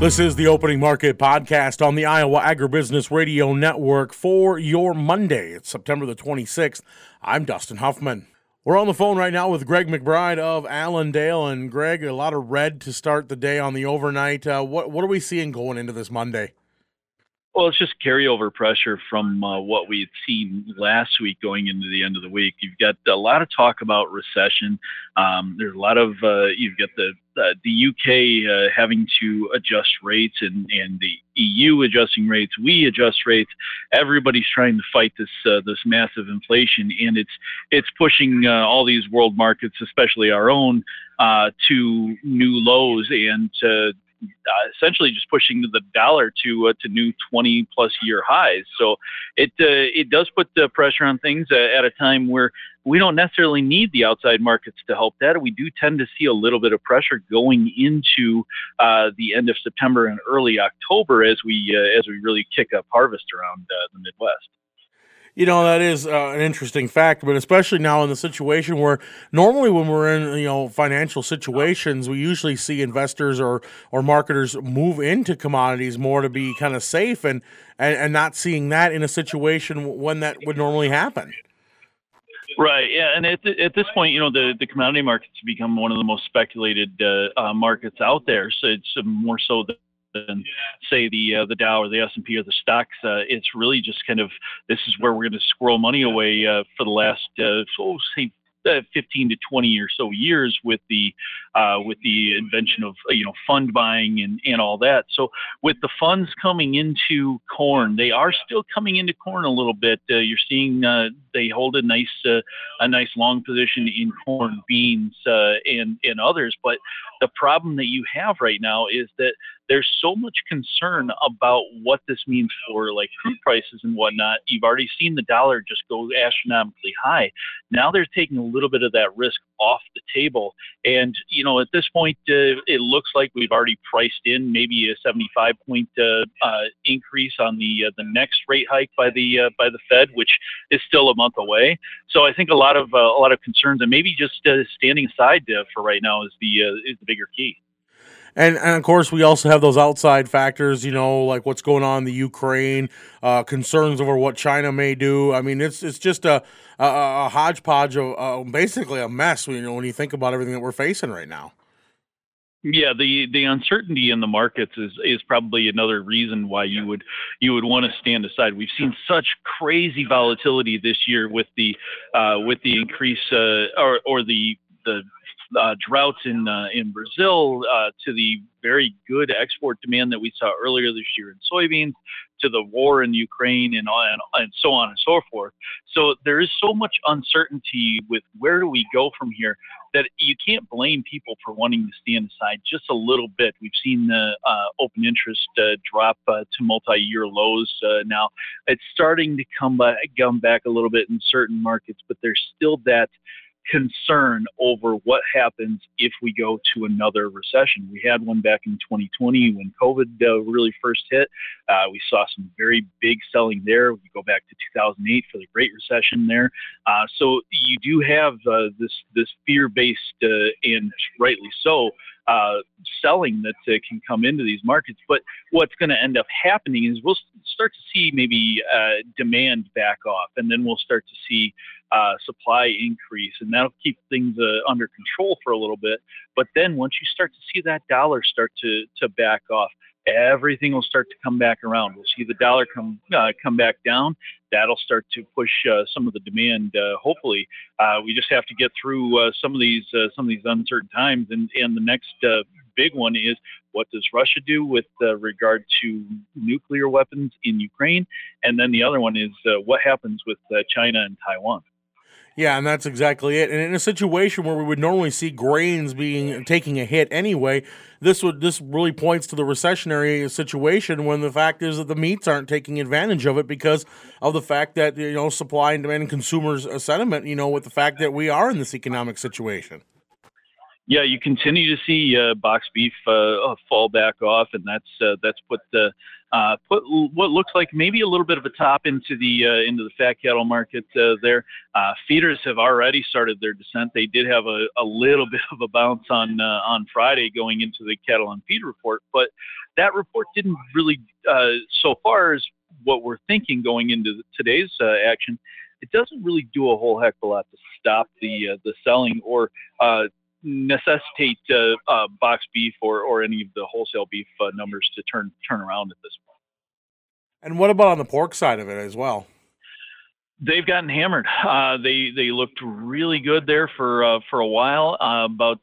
This is the Opening Market Podcast on the Iowa Agribusiness Radio Network for your Monday. It's September the 26th. I'm Dustin Huffman. We're on the phone right now with Greg McBride of Allendale. And Greg, a lot of red to start the day on the overnight. Uh, what, what are we seeing going into this Monday? Well, it's just carryover pressure from uh, what we had seen last week going into the end of the week. You've got a lot of talk about recession. Um, there's a lot of uh, you've got the uh, the UK uh, having to adjust rates and, and the EU adjusting rates. We adjust rates. Everybody's trying to fight this uh, this massive inflation, and it's it's pushing uh, all these world markets, especially our own, to new lows and uh, essentially just pushing the dollar to uh, to new 20 plus year highs. So it uh, it does put the pressure on things uh, at a time where we don't necessarily need the outside markets to help that. We do tend to see a little bit of pressure going into uh, the end of September and early October as we uh, as we really kick up harvest around the Midwest. You know that is uh, an interesting fact, but especially now in the situation where normally when we're in you know financial situations, we usually see investors or or marketers move into commodities more to be kind of safe, and, and and not seeing that in a situation when that would normally happen. Right. Yeah. And at, at this point, you know, the, the commodity markets become one of the most speculated uh, uh, markets out there. So it's more so than say the uh, the Dow or the S and P or the stocks. Uh, it's really just kind of this is where we're going to squirrel money away uh, for the last uh, so say uh, 15 to 20 or so years with the uh, with the invention of you know fund buying and, and all that. So with the funds coming into corn, they are still coming into corn a little bit. Uh, you're seeing they hold a nice uh, a nice long position in corn, beans, uh, and and others. But the problem that you have right now is that there's so much concern about what this means for like crude prices and whatnot. You've already seen the dollar just go astronomically high. Now they're taking a little bit of that risk off the table. And, you know, at this point, uh, it looks like we've already priced in maybe a 75 point uh, uh, increase on the uh, the next rate hike by the by the Fed, which is still a month away. So I think a lot of uh, a lot of concerns and maybe just standing aside for right now is the is the bigger key. And, and of course, we also have those outside factors, you know, like what's going on in the Ukraine, uh, concerns over what China may do. I mean, it's it's just a a, a hodgepodge of uh, basically a mess. You know, when you think about everything that we're facing right now. Yeah, the the uncertainty in the markets is is probably another reason why you would you would want to stand aside. We've seen such crazy volatility this year with the uh, with the increase uh, or or the the uh, droughts in uh, in Brazil uh, to the very good export demand that we saw earlier this year in soybeans to the war in Ukraine and and so on and so forth. So there is so much uncertainty with where do we go from here that you can't blame people for wanting to stand aside just a little bit. We've seen the uh, open interest uh, drop uh, to multi-year lows uh, now. It's starting to come back, come back a little bit in certain markets, but there's still that concern over what happens if we go to another recession. We had one back in 2020 when COVID uh, really first hit. Uh, we saw some very big selling there. We go back to 2008 for the Great Recession there. Uh, so you do have uh, this this fear-based uh, and rightly so uh, selling that uh, can come into these markets. But what's going to end up happening is we'll start to see maybe uh, demand back off, and then we'll start to see uh, supply increase, and that'll keep things uh, under control for a little bit. But then once you start to see that dollar start to to back off, everything will start to come back around. We'll see the dollar come uh, come back down. That'll start to push uh, some of the demand. Uh, hopefully, uh, we just have to get through uh, some of these uh, some of these uncertain times. And and the next big one is what does Russia do with regard to nuclear weapons in Ukraine? And then the other one is what happens with China and Taiwan. Yeah, and that's exactly it. And in a situation where we would normally see grains being taking a hit anyway, this would this really points to the recessionary situation when the fact is that the meats aren't taking advantage of it because of the fact that you know supply and demand and consumers sentiment, you know, with the fact that we are in this economic situation. Yeah, you continue to see uh, box beef uh, fall back off, and that's uh, that's put the uh, put what looks like maybe a little bit of a top into the uh, into the fat cattle market uh, there. Uh, feeders have already started their descent. They did have a, a little bit of a bounce on uh, on Friday going into the cattle and feed report, but that report didn't really, uh, so far as what we're thinking going into today's action, it doesn't really do a whole heck of a lot to stop the the selling or necessitate uh, uh, box beef or, or any of the wholesale beef uh, numbers to turn turn around at this point. And what about on the pork side of it as well? They've gotten hammered. Uh, they they looked really good there for uh, for a while. Uh, about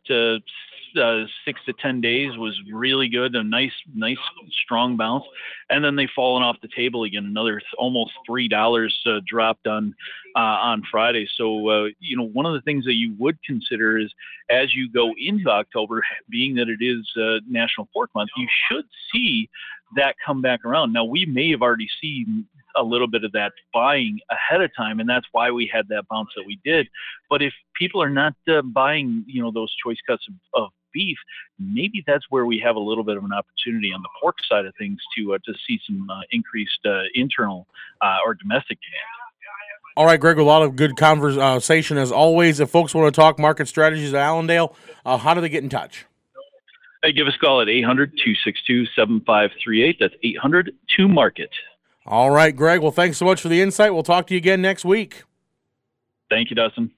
uh, six to ten days was really good, a nice, nice, strong bounce, and then they've fallen off the table again. Another th- almost three dollars uh, dropped on uh, on Friday. So uh, you know, one of the things that you would consider is as you go into October, being that it is uh, National Pork Month, you should see that come back around. Now we may have already seen a little bit of that buying ahead of time, and that's why we had that bounce that we did. But if people are not uh, buying, you know, those choice cuts of, of beef, maybe that's where we have a little bit of an opportunity on the pork side of things to uh, to see some uh, increased uh, internal uh, or domestic demand. All right, Greg, a lot of good conversation as always. If folks want to talk market strategies at Allendale, uh, how do they get in touch? Hey, give us a call at 800 262 7538. That's 800 2 Market. All right, Greg. Well, thanks so much for the insight. We'll talk to you again next week. Thank you, Dustin.